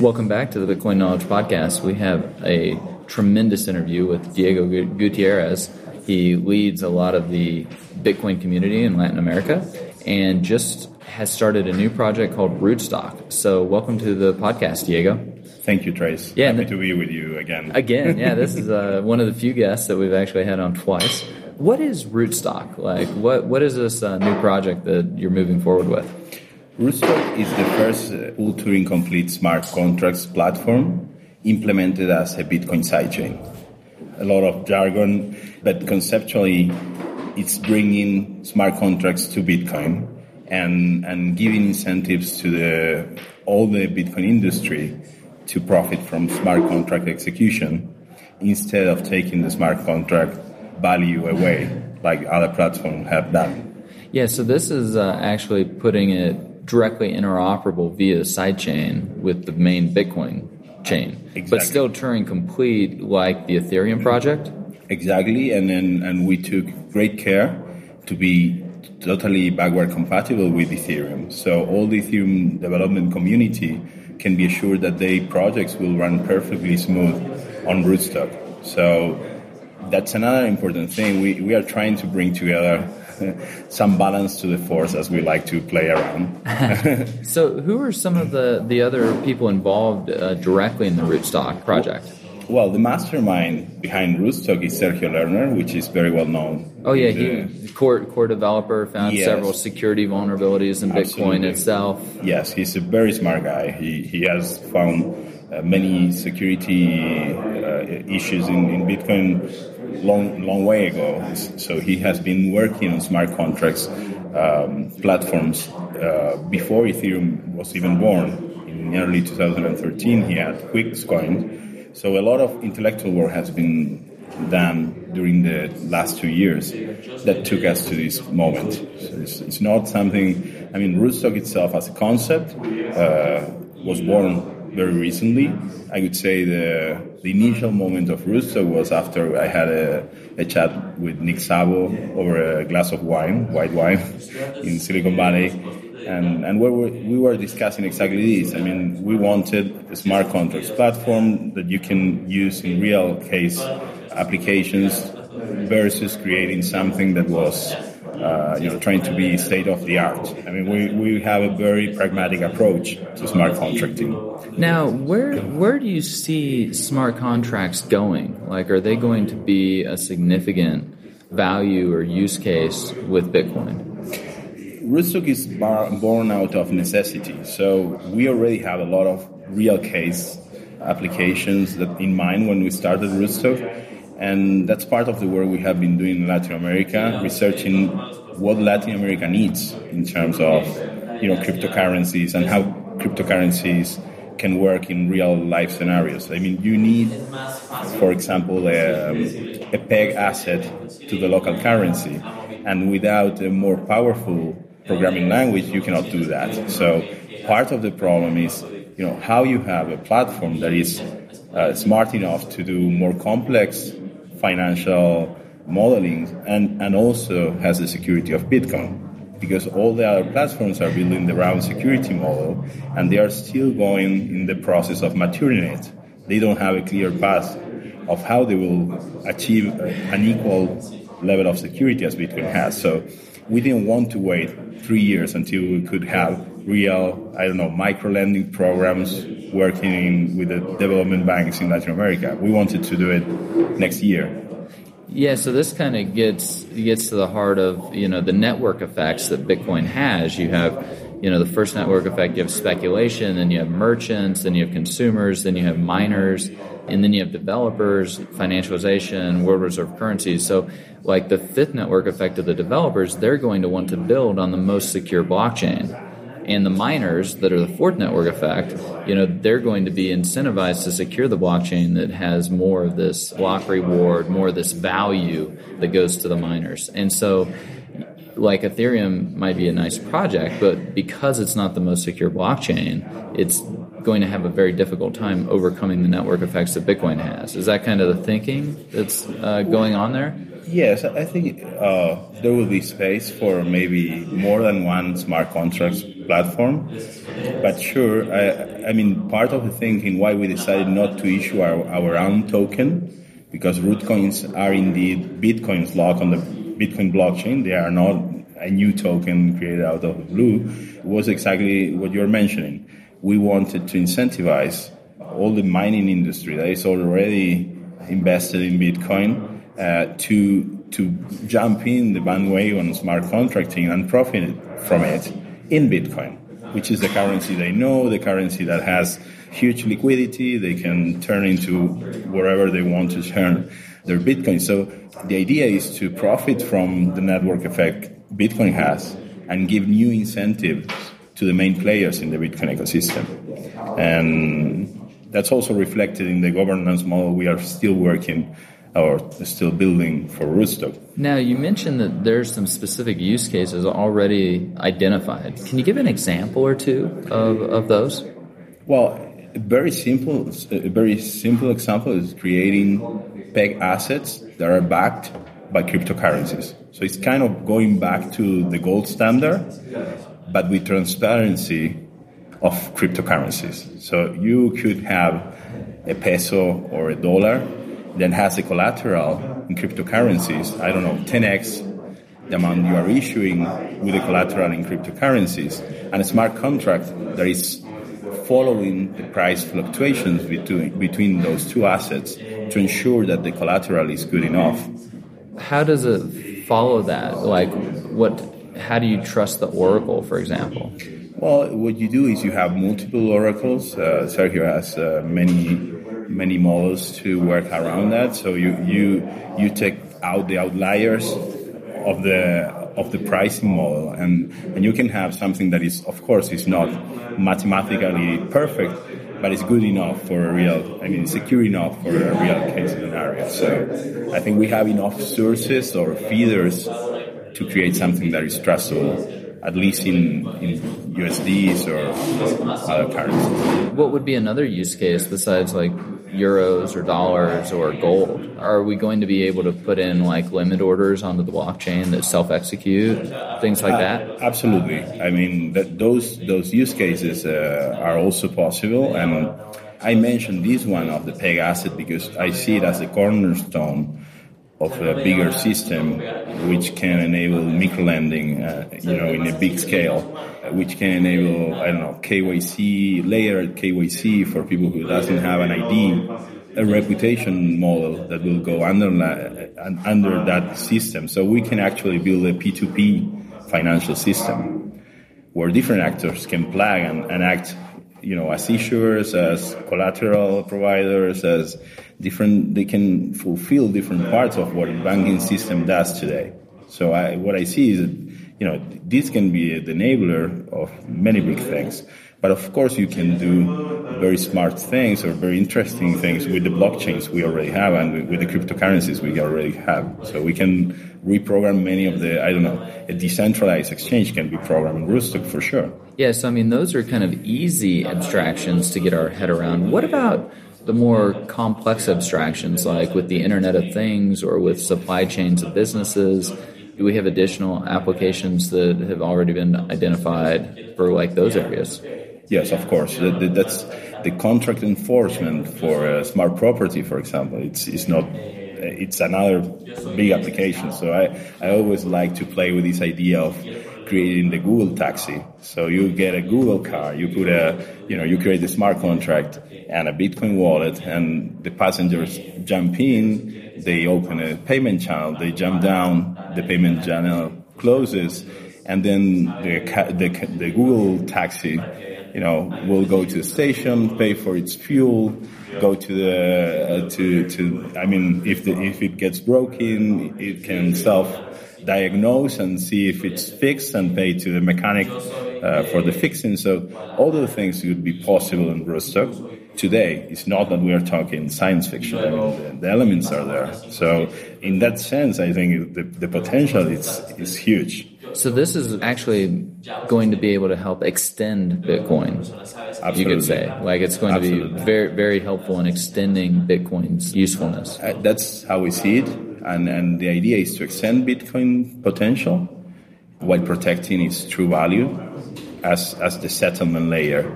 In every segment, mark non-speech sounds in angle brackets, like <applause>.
Welcome back to the Bitcoin Knowledge Podcast. We have a tremendous interview with Diego Gutierrez. He leads a lot of the Bitcoin community in Latin America and just has started a new project called Rootstock. So, welcome to the podcast, Diego. Thank you, Trace. Yeah, Happy to be with you again. Again, yeah, <laughs> this is uh, one of the few guests that we've actually had on twice. What is Rootstock? Like, what what is this uh, new project that you're moving forward with? Rootstock is the first uh, full Turing complete smart contracts platform implemented as a Bitcoin sidechain. A lot of jargon, but conceptually, it's bringing smart contracts to Bitcoin and and giving incentives to the all the Bitcoin industry to profit from smart contract execution instead of taking the smart contract value away like other platforms have done. Yeah, so this is uh, actually putting it directly interoperable via sidechain with the main Bitcoin chain, exactly. but still Turing complete like the Ethereum project. Exactly, and then and we took great care to be totally backward compatible with Ethereum. So all the Ethereum development community can be assured that their projects will run perfectly smooth on Rootstock. So that's another important thing. We, we are trying to bring together <laughs> some balance to the force as we like to play around. <laughs> so, who are some of the, the other people involved uh, directly in the Rootstock project? Well, the mastermind behind Rootstock is Sergio Lerner, which is very well known. Oh yeah, he core core developer found Yes. several security vulnerabilities in Bitcoin itself. Yes, he's a very smart guy. He, he has found uh, many security uh, issues in, in Bitcoin long long way ago. So he has been working on smart contracts um, platforms uh, before Ethereum was even born. In early 2013, he had QixCoin. So a lot of intellectual work has been done during the last two years that took us to this moment. So it's, it's not something. I mean, Rootstock itself as a concept uh, was born very recently. I would say the the initial moment of Rootstock was after I had a, a chat with Nick Szabo over a glass of wine, white wine, <laughs> in Silicon Valley. And, and we, were, we were discussing exactly this. I mean, we wanted a smart contracts platform that you can use in real case applications versus creating something that was uh, you know, trying to be state of the art. I mean, we, we have a very pragmatic approach to smart contracting. Now, where where do you see smart contracts going? Like, are they going to be a significant value or use case with Bitcoin? Rootstock is bar- born out of necessity. So we already have a lot of real case applications that in mind when we started Rootstock. And that's part of the work we have been doing in Latin America, researching what Latin America needs in terms of you know cryptocurrencies and how cryptocurrencies can work in real life scenarios. I mean, you need, for example, a, a peg asset to the local currency, and without a more powerful programming language, you cannot do that. So part of the problem is, you know, how you have a platform that is uh, smart enough to do more complex financial modeling and, and also has the security of Bitcoin. Because all the other platforms are building the round security model and they are still going in the process of maturing it. They don't have a clear path of how they will achieve uh, an equal level of security as Bitcoin has. So we didn't want to wait three years until we could have real, I don't know, micro lending programs working with the development banks in Latin America. We wanted to do it next year. Yeah, so this kind of gets gets to the heart of you know the network effects that Bitcoin has. You have you know the first network effect you have speculation then you have merchants then you have consumers then you have miners and then you have developers financialization world reserve currencies so like the fifth network effect of the developers they're going to want to build on the most secure blockchain and the miners that are the fourth network effect, you know, they're going to be incentivized to secure the blockchain that has more of this block reward, more of this value that goes to the miners. And so like Ethereum might be a nice project, but because it's not the most secure blockchain, it's going to have a very difficult time overcoming the network effects that Bitcoin has. Is that kind of the thinking that's uh, going on there? Yes, I think uh, there will be space for maybe more than one smart contracts platform. But sure, I, I mean, part of the thinking why we decided not to issue our, our own token, because root coins are indeed Bitcoin's lock on the Bitcoin blockchain. They are not a new token created out of the blue. was exactly what you're mentioning. We wanted to incentivize all the mining industry that is already invested in Bitcoin Uh, to to jump in the bandwagon on smart contracting and profit from it in Bitcoin, which is the currency they know, the currency that has huge liquidity. They can turn into wherever they want to turn their Bitcoin. So the idea is to profit from the network effect Bitcoin has and give new incentives to the main players in the Bitcoin ecosystem. And that's also reflected in the governance model we are still working or still building for Rootstock. Now, you mentioned that there's some specific use cases already identified. Can you give an example or two of, of those? Well, a very simple, a very simple example is creating peg assets that are backed by cryptocurrencies. So it's kind of going back to the gold standard, but with transparency of cryptocurrencies. So you could have a peso or a dollar that has a collateral in cryptocurrencies, I don't know, 10x the amount you are issuing with the collateral in cryptocurrencies, and a smart contract that is following the price fluctuations between, between those two assets to ensure that the collateral is good enough. How does it follow that? Like, what? How do you trust the oracle, for example? Well, what you do is you have multiple oracles. Uh, Sergio has uh, many many models to work around that. So you you you take out the outliers of the of the pricing model, and and you can have something that is, of course, is not mathematically perfect, but it's good enough for a real. I mean, secure enough for a real case scenario. So I think we have enough sources or feeders to create something that is trustable at least in, in USDs or other currencies. What would be another use case besides like euros or dollars or gold? Are we going to be able to put in like limit orders onto the blockchain that self execute, things like that? Uh, absolutely. I mean, that those those use cases uh, are also possible, and I mentioned this one of the peg asset because I see it as a cornerstone of a bigger system which can enable micro lending, uh, you know, in a big scale, which can enable, I don't know, KYC, layered KYC for people who doesn't have an ID, a reputation model that will go under, under that system. So we can actually build a P2P financial system where different actors can plug and, and act you know, as issuers, as collateral providers, as different, they can fulfill different parts of what a banking system does today. So I, what I see is that, you know, this can be the enabler of many big things. But of course, you can do very smart things or very interesting things with the blockchains we already have and with the cryptocurrencies we already have. So we can reprogram many of the, I don't know, a decentralized exchange can be programmed in for sure. Yeah, so, I mean, those are kind of easy abstractions to get our head around. What about the more complex abstractions, like with the Internet of Things or with supply chains of businesses? Do we have additional applications that have already been identified for like those areas? Yes, of course. That's the contract enforcement for a smart property, for example. It's, it's not uh, it's another big application. So I, I always like to play with this idea of creating the Google taxi. So you get a Google car, you put a, you know, you create a smart contract and a Bitcoin wallet and the passengers jump in, they open a payment channel, they jump down, the payment channel closes and then the, the, the Google taxi, you know, will go to the station, pay for its fuel, go to the uh, to to. I mean, if the if it gets broken, it can self diagnose and see if it's fixed and pay to the mechanic uh, for the fixing. So all the things would be possible in Rootstock today. It's not that we are talking science fiction. I mean, the, the, elements are there. So in that sense, I think the, the potential is, is huge. So this is actually going to be able to help extend Bitcoin. Absolutely. You could say, like it's going Absolutely. to be very, very helpful in extending Bitcoin's usefulness. Uh, that's how we see it, and and the idea is to extend Bitcoin potential while protecting its true value as as the settlement layer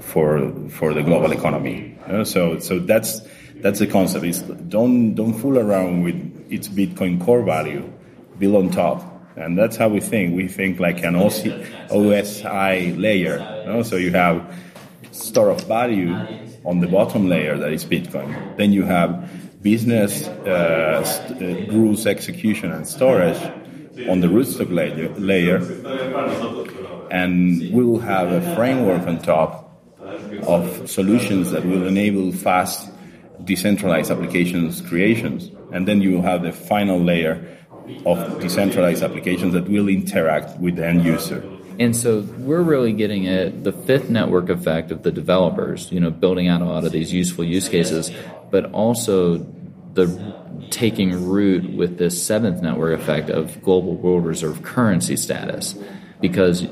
for for the global economy. You know? So so that's that's the concept. Is don't don't fool around with its Bitcoin core value. Build on top, and that's how we think. We think like an OSI layer. You know? So you have store of value on the bottom layer that is Bitcoin. Then you have business uh, st- uh, rules execution and storage on the rootstock layer, layer, and we will have a framework on top of solutions that will enable fast decentralized applications creations. And then you will have the final layer of decentralized applications that will interact with the end user. And so we're really getting at the fifth network effect of the developers, you know, building out a lot of these useful use cases, but also the taking root with this seventh network effect of global world reserve currency status. Because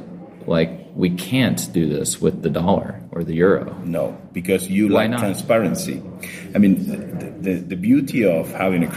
like we can't do this with the dollar or the euro. No, because you Why lack not? transparency. I mean, the, the, the, beauty of having a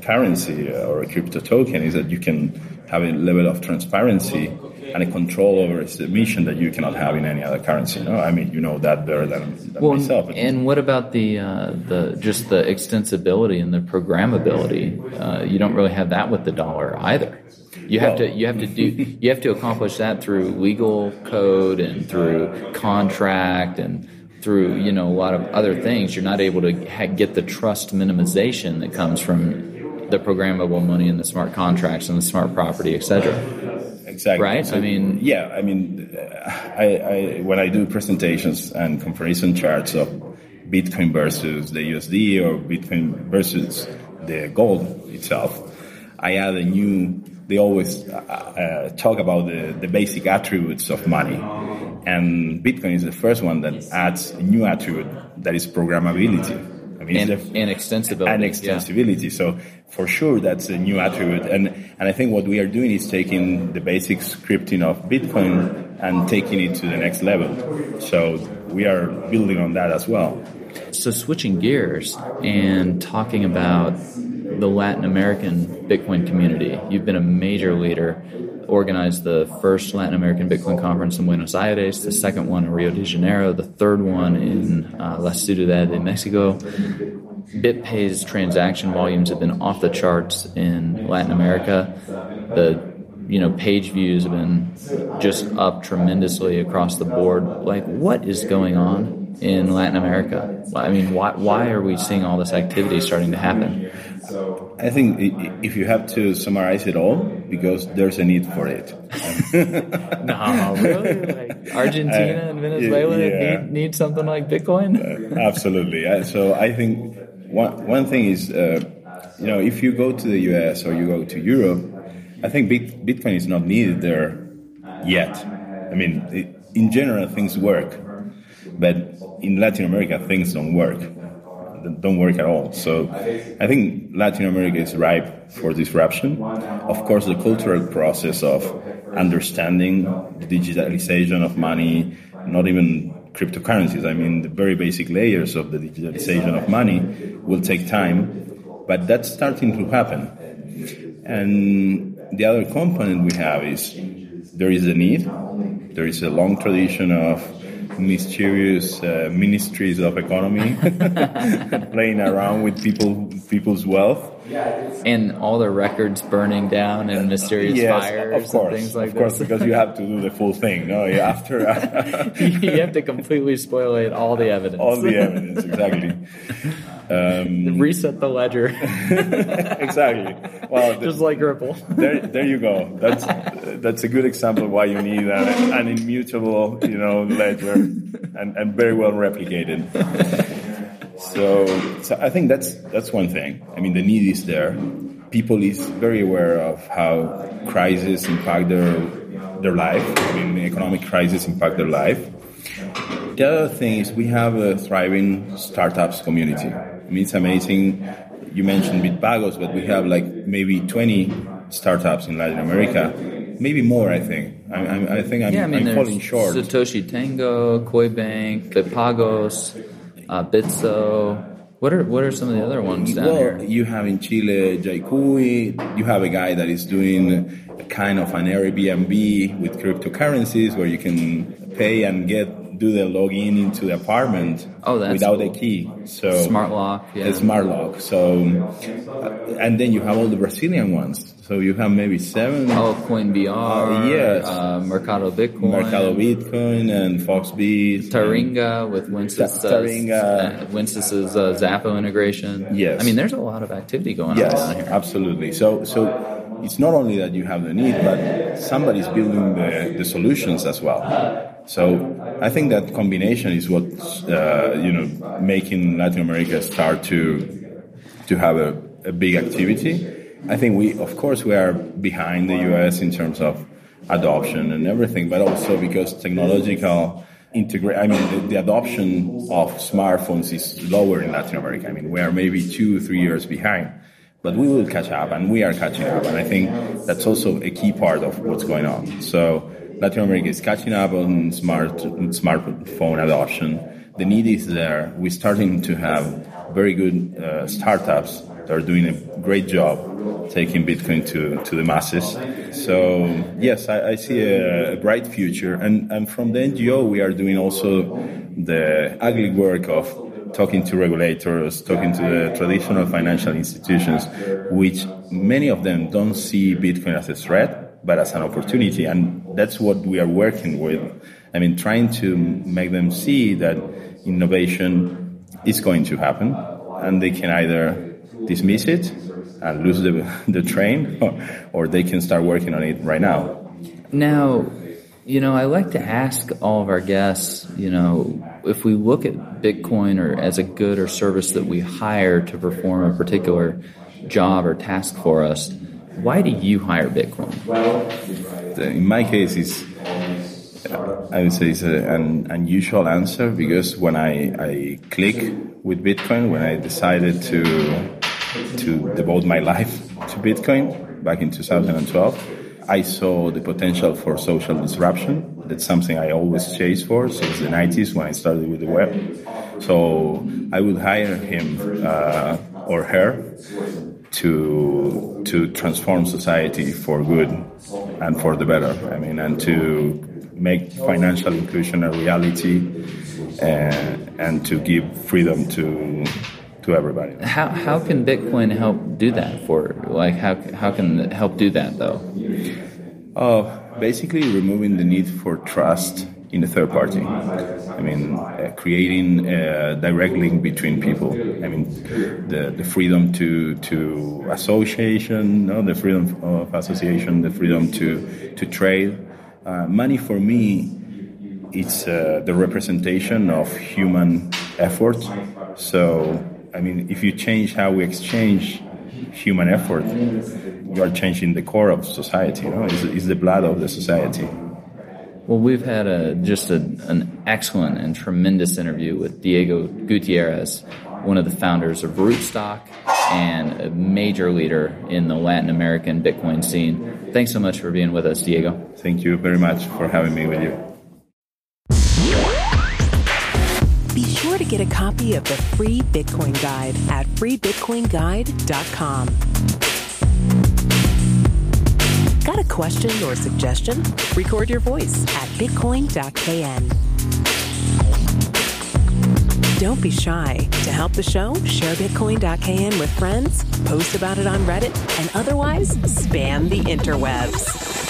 cryptocurrency or a crypto token is that you can have a level of transparency and a control over its emission that you cannot have in any other currency. No, I mean you know that better than, than well, myself. And what about the uh, the just the extensibility and the programmability? Uh, you don't really have that with the dollar either. You have to you have to do you have to accomplish that through legal code and through contract and through you know a lot of other things. You're not able to ha- get the trust minimization that comes from the programmable money and the smart contracts and the smart property, etc. Exactly. Right. So, I mean, yeah. I mean, I, I when I do presentations and comparison charts of Bitcoin versus the USD or Bitcoin versus the gold itself, I add a new they always uh, uh, talk about the, the basic attributes of money. And Bitcoin is the first one that adds a new attribute that is programmability. I mean, and, and extensibility. And extensibility. Yeah. So for sure, that's a new attribute. And, and I think what we are doing is taking the basic scripting of Bitcoin and taking it to the next level. So we are building on that as well. So switching gears and talking about the Latin American Bitcoin community. You've been a major leader, organized the first Latin American Bitcoin conference in Buenos Aires, the second one in Rio de Janeiro, the third one in uh, La Ciudad de Mexico. BitPay's transaction volumes have been off the charts in Latin America. The you know page views have been just up tremendously across the board. Like, what is going on in Latin America? I mean, why why are we seeing all this activity starting to happen? I think if you have to summarize it all, because there's a need for it. <laughs> no, <laughs> really? Like Argentina and Venezuela yeah. need, need something like Bitcoin? Uh, absolutely. So I think one, one thing is, uh, you know, if you go to the US or you go to Europe, I think Bitcoin is not needed there yet. I mean, it, in general, things work, but in Latin America, things don't work don't work at all. So I think Latin America is ripe for disruption. Of course, the cultural process of understanding the digitalization of money, not even cryptocurrencies, I mean, the very basic layers of the digitalization of money will take time, but that's starting to happen. And the other component we have is there is a need, there is a long tradition of mysterious uh, ministries of economy <laughs> playing around with people people's wealth and all the records burning down and mysterious yes, fires of course, and things like that. of course, because you have to do the full thing. No, you after <laughs> you have to completely spoliate all the evidence. all the evidence exactly. <laughs> Um, Reset the ledger, <laughs> exactly. Well, the- just like Ripple. there, there you go. That's that's a good example why you need an, an immutable, you know, ledger and, and very well replicated. So, so I think that's that's one thing. I mean, the need is there. People is very aware of how crisis impact their their life. I mean, economic crisis impact their life. The other thing is we have a thriving startups community. I mean, it's amazing. You mentioned Bitpagos, but we have like maybe 20 startups in Latin America, maybe more. I think. I, I, I think I'm, Yeah, I mean, I'm falling short. Satoshi Tango, Coinbank, Bitpagos, uh, Bitso. What are what are some of the other ones down well, here? you have in Chile Jaikui. You have a guy that is doing a kind of an Airbnb with cryptocurrencies where you can pay and get do the login into the apartment Oh, without cool. a key. So Smart lock, yeah. smart lock. So, uh, and then you have all the Brazilian ones. So you have maybe seven. Oh, CoinBR, Uh, yes. uh, Mercado Bitcoin, Mercado Bitcoin and Foxbit. Taringa with Winsys, Ta- Taringa. uh, Winsys's uh, Xapo integration. Yes. I mean, there's a lot of activity going Yes, on here. absolutely. So, so it's not only that you have the need, but somebody's building the, the solutions as well. So, I think that combination is what uh, you know making Latin America start to to have a, a big activity. I think we, of course, we are behind the U.S. in terms of adoption and everything, but also because technological integrate. I mean, the, the adoption of smartphones is lower in Latin America. I mean, we are maybe two, three years behind, but we will catch up, and we are catching up. And I think that's also a key part of what's going on. So Latin America is catching up on smart smartphone adoption. The need is there. We're starting to have very good uh, startups that are doing a great job taking Bitcoin to, to the masses. So yes, I, I see a, a bright future. And, and from the NGO, we are doing also the ugly work of talking to regulators, talking to the traditional financial institutions, which many of them don't see Bitcoin as a threat, but as an opportunity. And that's what we are working with. I mean, trying to make them see that innovation is going to happen and they can either dismiss it and lose the, <laughs> the train or, <laughs> or they can start working on it right now. Now, you know, I like to ask all of our guests, you know, if we look at Bitcoin or as a good or service that we hire to perform a particular job or task for us, why do you hire Bitcoin? In my case, it's I would say it's an unusual answer because when I, I click with Bitcoin, when I decided to to devote my life to Bitcoin back in 2012, I saw the potential for social disruption. That's something I always chased for since the 90s when I started with the web. So I would hire him uh, or her to to transform society for good and for the better. I mean, and to make financial inclusion a reality and, and to give freedom to to everybody. How, how can Bitcoin help do that for, like, how, how can it help do that though? Uh, basically, removing the need for trust in a third party. I mean, uh, creating a direct link between people. I mean, the, the freedom to to association, no, the freedom of association, the freedom to to trade. Uh, money for me, it's uh, the representation of human effort. So, I mean, if you change how we exchange human effort, you are changing the core of society. You know, it's, it's the blood of the society. Well, we've had a, just a, an excellent and tremendous interview with Diego Gutierrez, one of the founders of Rootstock and a major leader in the Latin American Bitcoin scene. Thanks so much for being with us, Diego. Thank you very much for having me with you. Be sure to get a copy of the free Bitcoin Guide at freebitcoinguide.com. Got a question or suggestion? Record your voice at bitcoin.kn. Don't be shy. To help the show, share Bitcoin.kn with friends, post about it on Reddit, and otherwise spam the interwebs.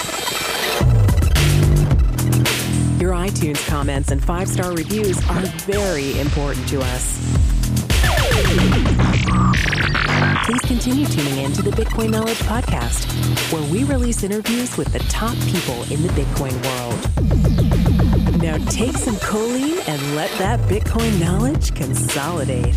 Your iTunes comments and five star reviews are very important to us. Please continue tuning in to the Bitcoin Knowledge Podcast, where we release interviews with the top people in the Bitcoin world. Now take some choline and let that Bitcoin knowledge consolidate.